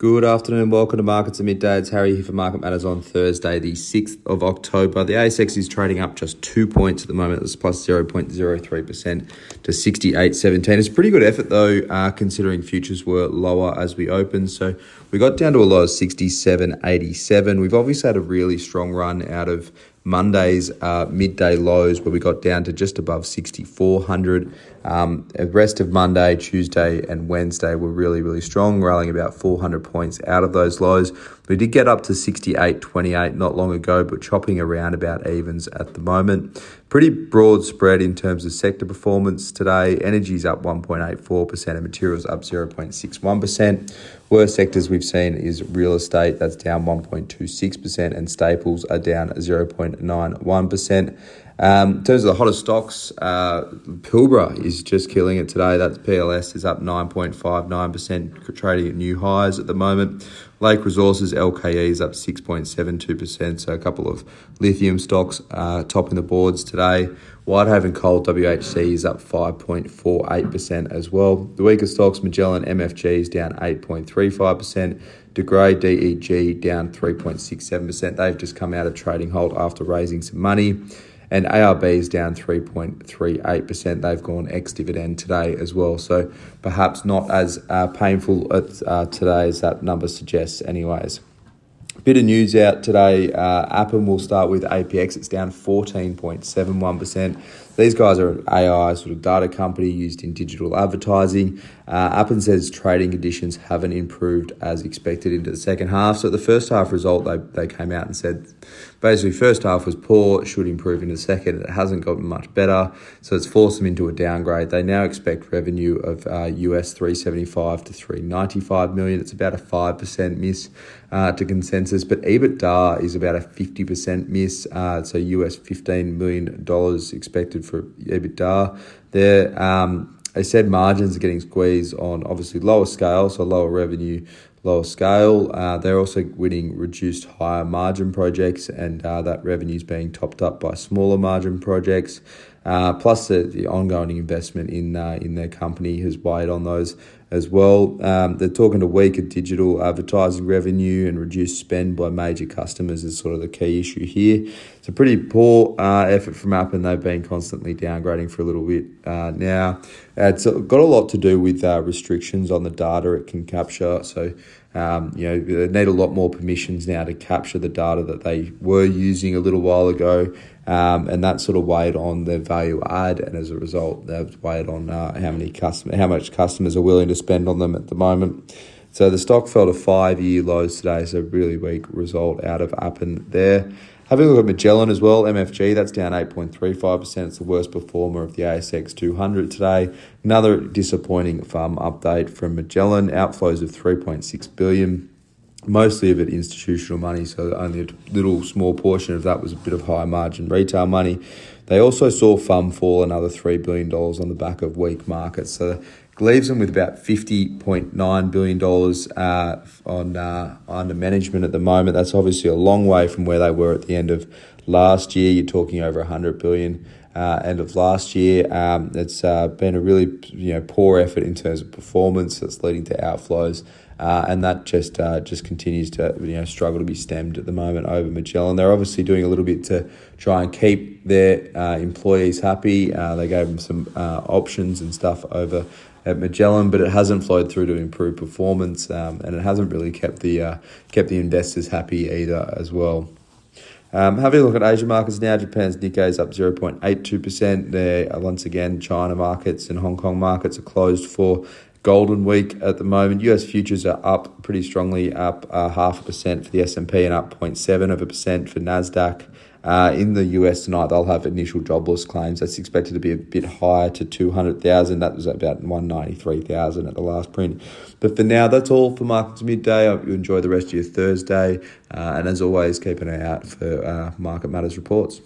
Good afternoon, welcome to Markets at Midday. It's Harry here for Market Matters on Thursday, the 6th of October. The ASX is trading up just two points at the moment. It's plus 0.03% to 68.17. It's a pretty good effort though, uh, considering futures were lower as we opened. So we got down to a low of 67.87. We've obviously had a really strong run out of Monday's uh, midday lows where we got down to just above 6,400. Um, the rest of Monday, Tuesday, and Wednesday were really, really strong, rallying about 400 points out of those lows. We did get up to 68.28 not long ago, but chopping around about evens at the moment. Pretty broad spread in terms of sector performance today. Energy's up 1.84% and materials up 0.61%. Worst sectors we've seen is real estate, that's down 1.26%, and staples are down 0.91%. Um, in terms of the hottest stocks, uh, Pilbara is just killing it today. That's PLS is up 9.59%, trading at new highs at the moment. Lake Resources LKE is up 6.72%. So a couple of lithium stocks uh, topping the boards today. Whitehaven Coal WHC is up 5.48% as well. The weaker stocks, Magellan MFG is down 8.35%. De Grey DEG down 3.67%. They've just come out of trading halt after raising some money. And ARB is down 3.38%. They've gone ex dividend today as well. So perhaps not as uh, painful at, uh, today as that number suggests, anyways. Bit of news out today. Uh, Appen will start with APX. It's down 14.71%. These guys are an AI sort of data company used in digital advertising. Uh, Appen says trading conditions haven't improved as expected into the second half. So, at the first half result, they, they came out and said basically, first half was poor, should improve in the second. It hasn't gotten much better. So, it's forced them into a downgrade. They now expect revenue of uh, US 375 to 395 million. It's about a 5% miss uh, to consensus, but EBITDA is about a 50% miss. Uh, so, US $15 million expected for EBITDA. There, um, they said margins are getting squeezed on obviously lower scale, so lower revenue, lower scale. Uh, they're also winning reduced higher margin projects, and uh, that revenue is being topped up by smaller margin projects. Uh, plus, the, the, ongoing investment in uh, in their company has weighed on those as well. Um, they're talking to weaker digital advertising revenue and reduced spend by major customers is sort of the key issue here. It's a pretty poor uh, effort from Appen. They've been constantly downgrading for a little bit uh, now. It's got a lot to do with uh, restrictions on the data it can capture. So um, you know, they need a lot more permissions now to capture the data that they were using a little while ago, um, and that sort of weighed on their value add, and as a result, they've weighed on uh, how many customer, how much customers are willing to spend on them at the moment. So the stock fell to five-year lows today, so really weak result out of Appen there. Having a look at Magellan as well, MFG, that's down 8.35%. It's the worst performer of the ASX 200 today. Another disappointing FUM update from Magellan. Outflows of 3.6 billion, mostly of it institutional money, so only a little small portion of that was a bit of high margin retail money. They also saw FUM fall another $3 billion on the back of weak markets. So leaves them with about $50.9 billion uh, on uh, under management at the moment. That's obviously a long way from where they were at the end of last year. You're talking over 100 billion uh, end of last year. Um, it's uh, been a really you know poor effort in terms of performance that's leading to outflows. Uh, and that just uh, just continues to you know struggle to be stemmed at the moment over Magellan. They're obviously doing a little bit to try and keep their uh, employees happy. Uh, they gave them some uh, options and stuff over at Magellan, but it hasn't flowed through to improve performance, um, and it hasn't really kept the uh, kept the investors happy either as well. Um, having a look at Asia markets now, Japan's Nikkei is up 0.82%. There, once again, China markets and Hong Kong markets are closed for Golden Week at the moment. US futures are up pretty strongly, up uh, half a percent for the S&P and up 0.7 of a percent for Nasdaq. Uh, in the US tonight, they'll have initial jobless claims. That's expected to be a bit higher to 200,000. That was about 193,000 at the last print. But for now, that's all for Markets Midday. I hope you enjoy the rest of your Thursday. Uh, and as always, keep an eye out for uh, Market Matters reports.